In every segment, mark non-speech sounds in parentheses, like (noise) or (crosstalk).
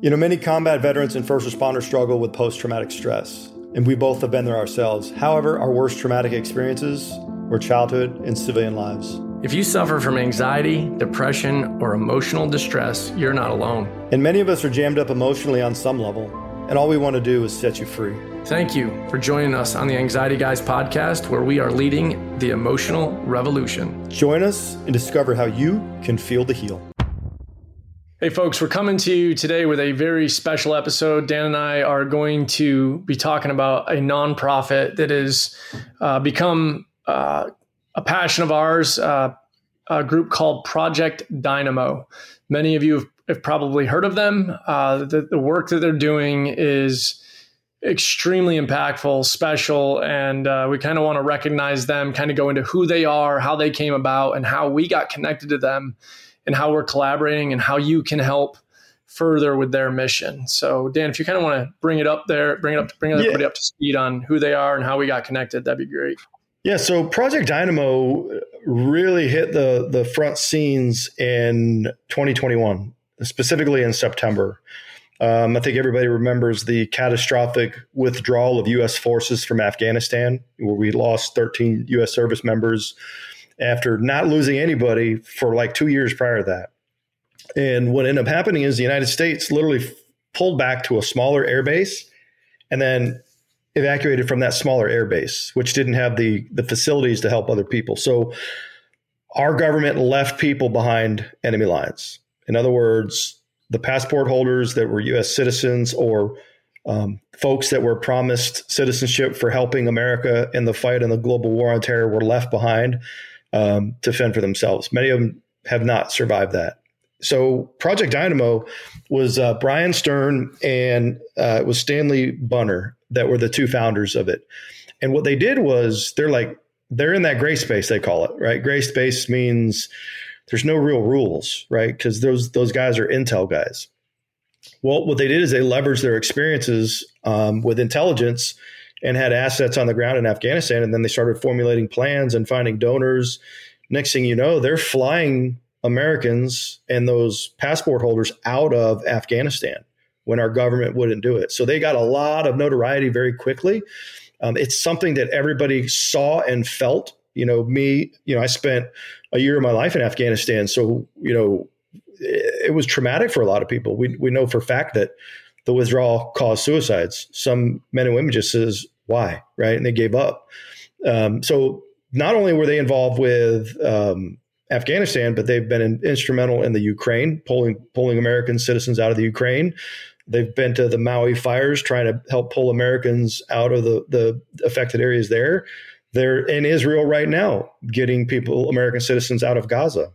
You know, many combat veterans and first responders struggle with post traumatic stress, and we both have been there ourselves. However, our worst traumatic experiences were childhood and civilian lives. If you suffer from anxiety, depression, or emotional distress, you're not alone. And many of us are jammed up emotionally on some level, and all we want to do is set you free. Thank you for joining us on the Anxiety Guys podcast, where we are leading the emotional revolution. Join us and discover how you can feel the heal. Hey, folks, we're coming to you today with a very special episode. Dan and I are going to be talking about a nonprofit that has uh, become uh, a passion of ours, uh, a group called Project Dynamo. Many of you have, have probably heard of them. Uh, the, the work that they're doing is extremely impactful, special, and uh, we kind of want to recognize them, kind of go into who they are, how they came about, and how we got connected to them and how we're collaborating and how you can help further with their mission. So, Dan, if you kind of want to bring it up there, bring it up, bring everybody yeah. up to speed on who they are and how we got connected, that'd be great. Yeah, so Project Dynamo really hit the the front scenes in 2021, specifically in September. Um, I think everybody remembers the catastrophic withdrawal of U.S. forces from Afghanistan, where we lost 13 U.S. service members after not losing anybody for like two years prior to that. And what ended up happening is the United States literally pulled back to a smaller airbase and then evacuated from that smaller airbase, which didn't have the the facilities to help other people. So our government left people behind enemy lines. In other words, the passport holders that were U.S. citizens or um, folks that were promised citizenship for helping America in the fight in the global war on terror were left behind um, to fend for themselves. Many of them have not survived that. So Project Dynamo was uh, Bryan Stern and uh, it was Stanley Bunner that were the two founders of it. And what they did was they're like they're in that gray space they call it right. Gray space means there's no real rules, right? Because those those guys are intel guys. Well, what they did is they leveraged their experiences um, with intelligence and had assets on the ground in Afghanistan. And then they started formulating plans and finding donors. Next thing you know, they're flying Americans and those passport holders out of Afghanistan when our government wouldn't do it. So they got a lot of notoriety very quickly. Um, it's something that everybody saw and felt. You know, me, you know, I spent a year of my life in Afghanistan. So, you know, it, it was traumatic for a lot of people. We, we know for fact that the withdrawal caused suicides. Some men and women just says, why, right? And they gave up. Um, so not only were they involved with um, Afghanistan, but they've been in, instrumental in the Ukraine, pulling pulling American citizens out of the Ukraine. They've been to the Maui fires, trying to help pull Americans out of the the affected areas there. They're in Israel right now, getting people, American citizens, out of Gaza.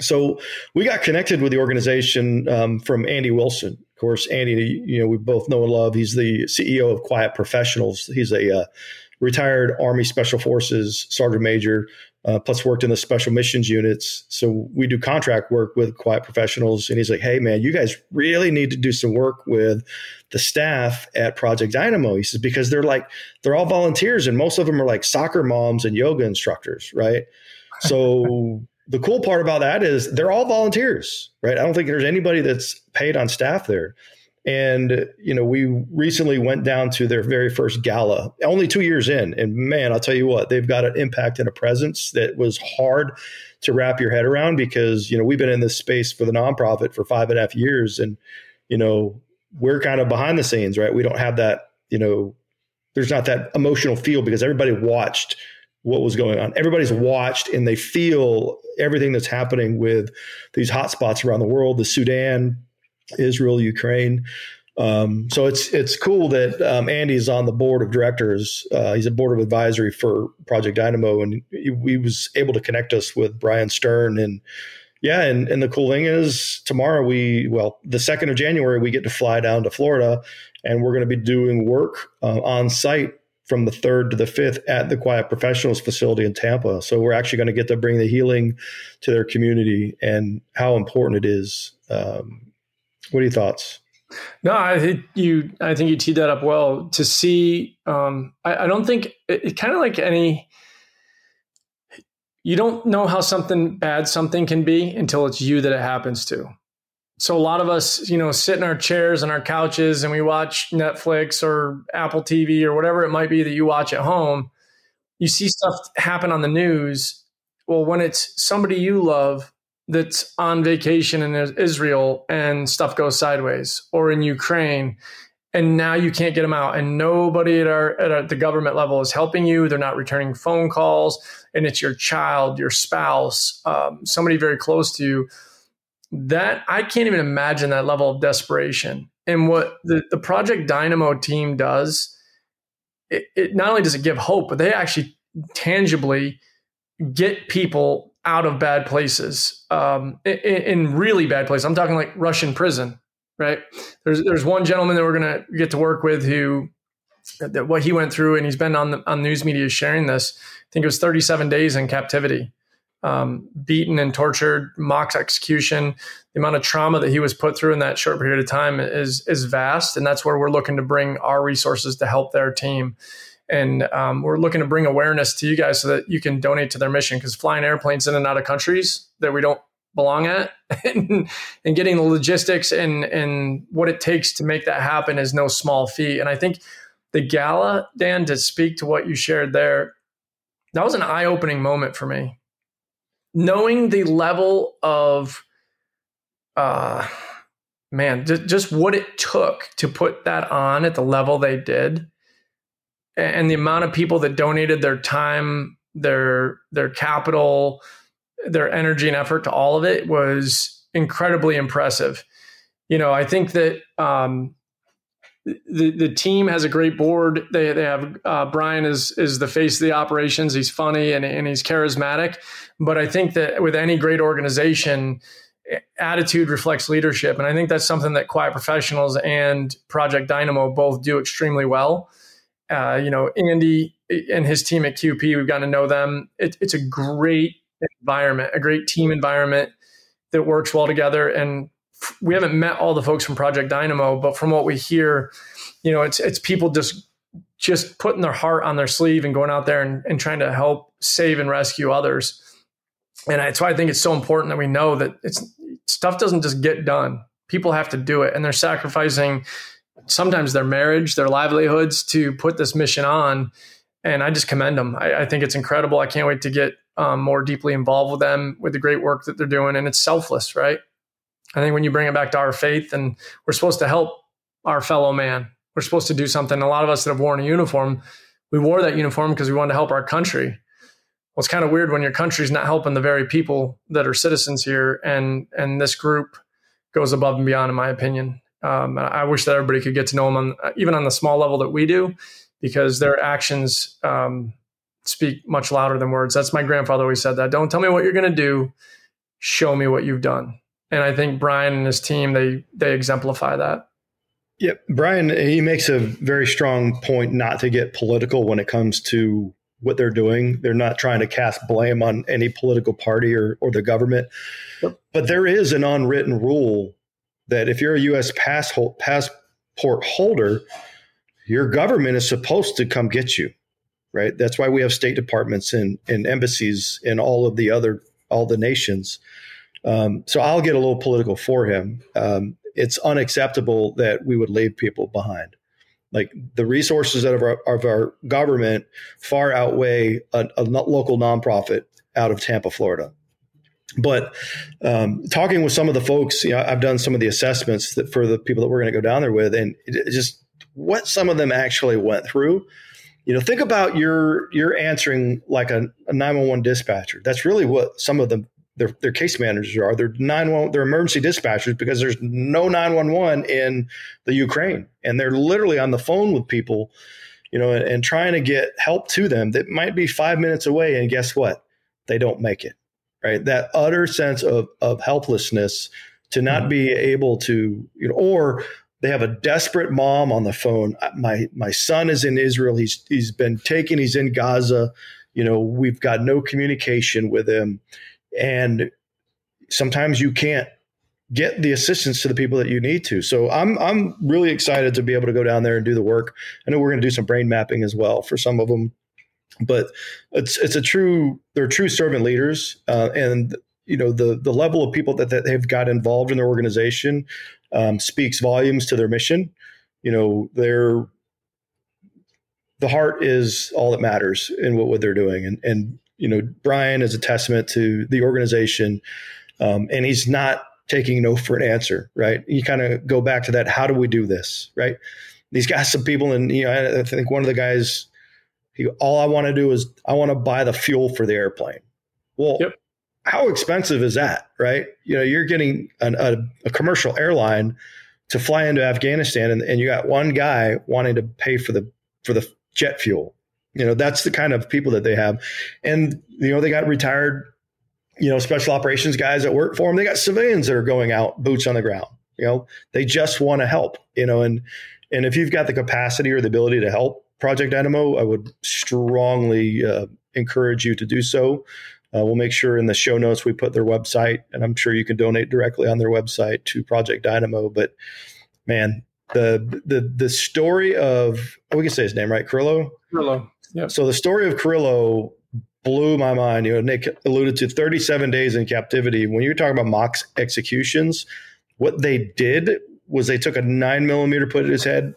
So we got connected with the organization um, from Andy Wilson. Course, Andy, you know, we both know and love. He's the CEO of Quiet Professionals. He's a uh, retired Army Special Forces Sergeant Major, uh, plus worked in the Special Missions units. So we do contract work with Quiet Professionals. And he's like, hey, man, you guys really need to do some work with the staff at Project Dynamo. He says, because they're like, they're all volunteers and most of them are like soccer moms and yoga instructors, right? So the cool part about that is they're all volunteers, right? I don't think there's anybody that's paid on staff there. And, you know, we recently went down to their very first gala, only two years in. And man, I'll tell you what, they've got an impact and a presence that was hard to wrap your head around because, you know, we've been in this space for the nonprofit for five and a half years. And, you know, we're kind of behind the scenes, right? We don't have that, you know, there's not that emotional feel because everybody watched what was going on. Everybody's watched and they feel everything that's happening with these hotspots around the world, the Sudan, Israel, Ukraine. Um, so it's it's cool that um, is on the board of directors. Uh, he's a board of advisory for Project Dynamo, and he, he, was able to connect us with Bryan Stern. And yeah, and and the cool thing is tomorrow we well the second of January we get to fly down to Florida, and we're going to be doing work uh, on site from the 3rd to the 5th at the Quiet Professionals facility in Tampa. So we're actually going to get to bring the healing to their community and how important it is. Um, what are your thoughts? No, I think you. I think you teed that up well. To see, um, I, I, don't think it, it kind of like any. You don't know how something bad something can be until it's you that it happens to. So a lot of us, you know, sit in our chairs and our couches and we watch Netflix or Apple TV or whatever it might be that you watch at home. You see stuff happen on the news. Well, when it's somebody you love that's on vacation in Israel and stuff goes sideways or in Ukraine and now you can't get them out and nobody at our at our, the government level is helping you they're not returning phone calls and it's your child your spouse um, somebody very close to you that i can't even imagine that level of desperation and what the, the project dynamo team does it, it not only does it give hope but they actually tangibly get people out of bad places um, in, in really bad places i'm talking like russian prison right? There's there's one gentleman that we're gonna get to work with who that what he went through, and he's been on the on news media sharing this. I think it was 37 days in captivity, um, beaten and tortured, mock execution. The amount of trauma that he was put through in that short period of time is is vast, and that's where we're looking to bring our resources to help their team. And um, we're looking to bring awareness to you guys so that you can donate to their mission because flying airplanes in and out of countries that we don't belong at (laughs) and, and getting the logistics and and what it takes to make that happen is no small feat and i think the gala dan to speak to what you shared there that was an eye-opening moment for me knowing the level of uh man just, just what it took to put that on at the level they did and the amount of people that donated their time their their capital their energy and effort to all of it was incredibly impressive. You know, I think that um, the the team has a great board. They they have uh, Bryan is is the face of the operations. He's funny and and he's charismatic. But I think that with any great organization, attitude reflects leadership, and I think that's something that Quiet Professionals and Project Dynamo both do extremely well. Uh, you know, Andy and his team at QP, we've gotten to know them. It, it's a great environment, a great team environment that works well together. And we haven't met all the folks from Project Dynamo, but from what we hear, you know, it's it's people just just putting their heart on their sleeve and going out there and, and trying to help save and rescue others. And that's why I think it's so important that we know that it's stuff doesn't just get done. People have to do it, and they're sacrificing sometimes their marriage, their livelihoods to put this mission on. And I just commend them. I, I think it's incredible. I can't wait to get um, more deeply involved with them with the great work that they're doing. And it's selfless, right? I think when you bring it back to our faith and we're supposed to help our fellow man, we're supposed to do something. A lot of us that have worn a uniform, we wore that uniform because we wanted to help our country. Well, it's kind of weird when your country's not helping the very people that are citizens here, and and this group goes above and beyond, in my opinion. Um, I wish that everybody could get to know them, on, even on the small level that we do, because their actions um, speak much louder than words. That's my grandfather always said that. Don't tell me what you're going to do, show me what you've done. And I think Bryan and his team they they exemplify that. Yep, Bryan he makes a very strong point not to get political when it comes to what they're doing. They're not trying to cast blame on any political party or or the government. Yep. But there is an unwritten rule that if you're a US Pass, passport holder, your government is supposed to come get you right? That's why we have state departments and, and embassies in all of the other all the nations. Um, so I'll get a little political for him. Um, it's unacceptable that we would leave people behind. Like the resources of our, of our government far outweigh a, a local nonprofit out of Tampa, Florida. But um, talking with some of the folks, you know, I've done some of the assessments that for the people that we're going to go down there with, and just what some of them actually went through you know think about your you're answering like a, a 911 dispatcher that's really what some of them their, their case managers are they're 911 they're emergency dispatchers because there's no 911 in the ukraine and they're literally on the phone with people you know and, and trying to get help to them that might be five minutes away and guess what they don't make it right that utter sense of of helplessness to not mm-hmm. be able to you know or they have a desperate mom on the phone. My my son is in Israel. He's he's been taken. He's in Gaza. You know, we've got no communication with him, and sometimes you can't get the assistance to the people that you need to. So I'm I'm really excited to be able to go down there and do the work. I know we're going to do some brain mapping as well for some of them, but it's it's a true they're true servant leaders, uh, and you know the the level of people that, that they've got involved in their organization um, speaks volumes to their mission. You know, they're the heart is all that matters in what, what they're doing, and and you know Bryan is a testament to the organization, um, and he's not taking no for an answer. Right? You kind of go back to that. How do we do this? Right? These guys, some people, and you know, I think one of the guys, he, all I want to do is I want to buy the fuel for the airplane. Well, yep how expensive is that, right? You know, you're getting an, a, a, commercial airline to fly into Afghanistan, and, and you got one guy wanting to pay for the for the jet fuel. You know, that's the kind of people that they have, and you know, they got retired, you know, special operations guys that work for them. They got civilians that are going out, boots on the ground. You know, they just want to help. You know, and and if you've got the capacity or the ability to help Project Dynamo, I would strongly uh, encourage you to do so. Uh, we'll make sure in the show notes we put their website, and I'm sure you can donate directly on their website to Project Dynamo. But man, the the the story of oh, we can say his name right, Carrillo. Carrillo. Yeah. So the story of Carrillo blew my mind. You know, Nick alluded to 37 days in captivity. When you're talking about mock executions, what they did was they took a nine millimeter, put it in his head,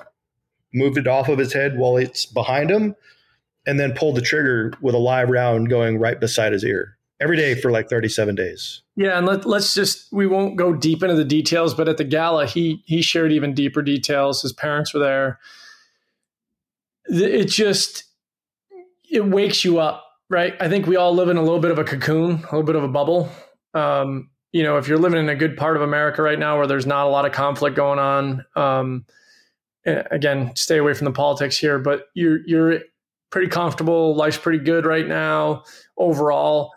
moved it off of his head while it's behind him, and then pulled the trigger with a live round going right beside his ear every day for like 37 days. Yeah, and let, let's just we won't go deep into the details, but at the gala he he shared even deeper details. His parents were there. It just it wakes you up, right? I think we all live in a little bit of a cocoon, a little bit of a bubble. Um, you know, if you're living in a good part of America right now where there's not a lot of conflict going on, um, again, stay away from the politics here, but you're you're pretty comfortable. Life's pretty good right now overall.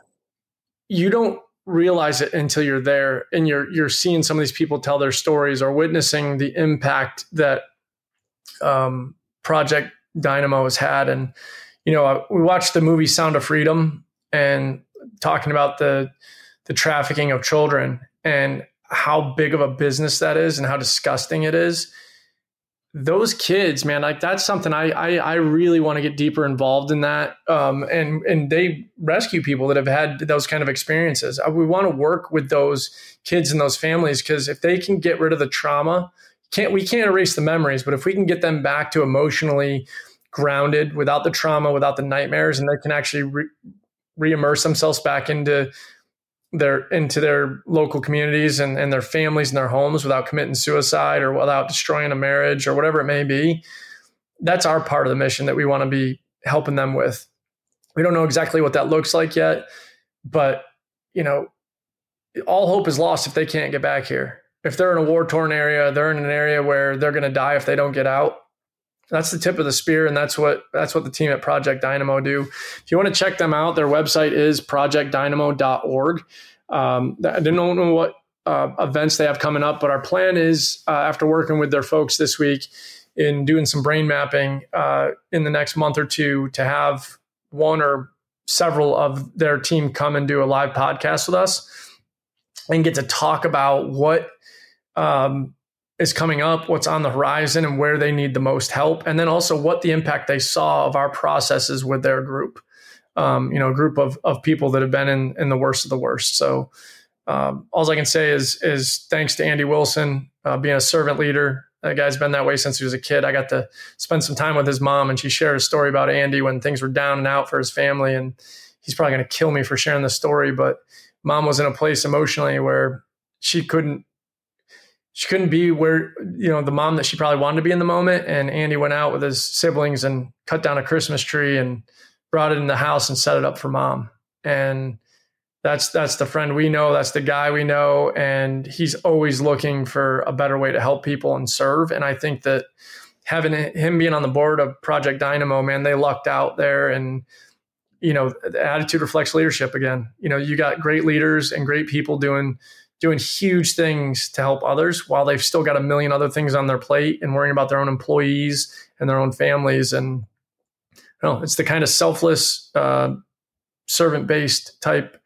You don't realize it until you're there and you're you're seeing some of these people tell their stories or witnessing the impact that um, Project Dynamo has had. And you know, we watched the movie Sound of Freedom and talking about the the trafficking of children and how big of a business that is and how disgusting it is those kids, man, like that's something I I, I really want to get deeper involved in that. Um, and and they rescue people that have had those kind of experiences. Uh, we want to work with those kids and those families because if they can get rid of the trauma, can't we can't erase the memories, but if we can get them back to emotionally grounded without the trauma, without the nightmares, and they can actually re- re-immerse themselves back into their into their local communities and, and their families and their homes without committing suicide or without destroying a marriage or whatever it may be. That's our part of the mission that we want to be helping them with. We don't know exactly what that looks like yet, but you know, all hope is lost if they can't get back here. If they're in a war torn area, they're in an area where they're going to die if they don't get out that's the tip of the spear and that's what that's what the team at project dynamo do. If you want to check them out their website is projectdynamo.org um, i don't know what uh, events they have coming up but our plan is uh, after working with their folks this week in doing some brain mapping uh, in the next month or two to have one or several of their team come and do a live podcast with us and get to talk about what um, is coming up, what's on the horizon, and where they need the most help, and then also what the impact they saw of our processes with their group. Um, you know, a group of of people that have been in in the worst of the worst. So, um, all I can say is is thanks to Andy Wilson uh, being a servant leader. That guy's been that way since he was a kid. I got to spend some time with his mom, and she shared a story about Andy when things were down and out for his family. And he's probably going to kill me for sharing the story, but mom was in a place emotionally where she couldn't she couldn't be where you know the mom that she probably wanted to be in the moment. And andy went out with his siblings and cut down a christmas tree and brought it in the house and set it up for mom. And that's that's the friend we know. That's the guy we know. And he's always looking for a better way to help people and serve. And i think that having him being on the board of project dynamo man they lucked out there. And you know the attitude reflects leadership again. You know you got great leaders and great people doing doing huge things to help others while they've still got a million other things on their plate and worrying about their own employees and their own families. And you know, it's the kind of selfless, uh, servant based type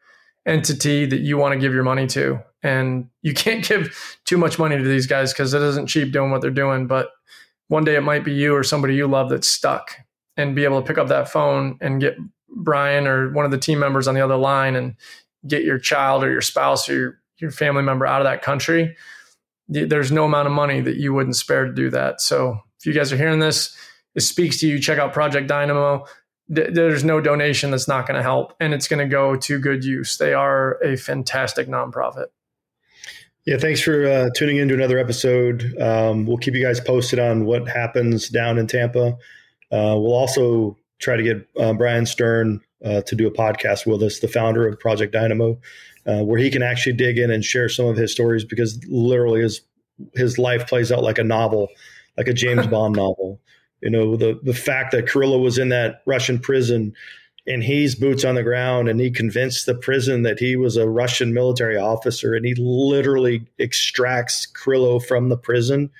entity that you want to give your money to. And you can't (laughs) give too much money to these guys because it isn't cheap doing what they're doing. But one day it might be you or somebody you love that's stuck and be able to pick up that phone and get Bryan or one of the team members on the other line and get your child or your spouse or your, your family member out of that country, there's no amount of money that you wouldn't spare to do that. So if you guys are hearing this, it speaks to you. Check out Project Dynamo. There's no donation that's not going to help, and it's going to go to good use. They are a fantastic nonprofit. Yeah, thanks for uh, tuning in to another episode. Um, we'll keep you guys posted on what happens down in Tampa. Uh, we'll also try to get uh, Bryan Stern uh, to do a podcast with us, the founder of Project Dynamo, uh, where he can actually dig in and share some of his stories because literally his his life plays out like a novel, like a James (laughs) Bond novel. You know, the the fact that Kirylo was in that Russian prison and he's boots on the ground and he convinced the prison that he was a Russian military officer and he literally extracts Kirylo from the prison.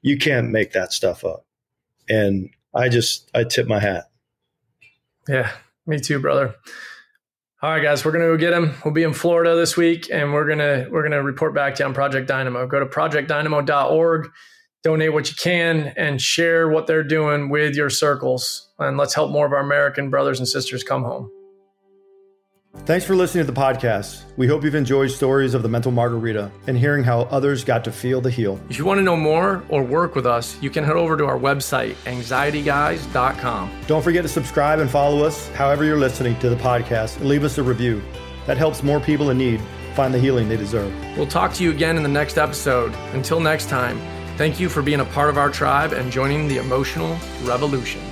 You can't make that stuff up. And I just I tip my hat. Yeah, me too, brother. All right, guys, we're gonna go get him. We'll be in Florida this week, and we're gonna we're gonna report back to you on Project Dynamo. Go to projectdynamo.org donate what you can and share what they're doing with your circles. And let's help more of our American brothers and sisters come home. Thanks for listening to the podcast. We hope you've enjoyed stories of the mental margarita and hearing how others got to feel the heal. If you want to know more or work with us, you can head over to our website, anxietyguys.com. Don't forget to subscribe and follow us however you're listening to the podcast and leave us a review. That helps more people in need find the healing they deserve. We'll talk to you again in the next episode. Until next time, Thank you for being a part of our tribe and joining the emotional revolution.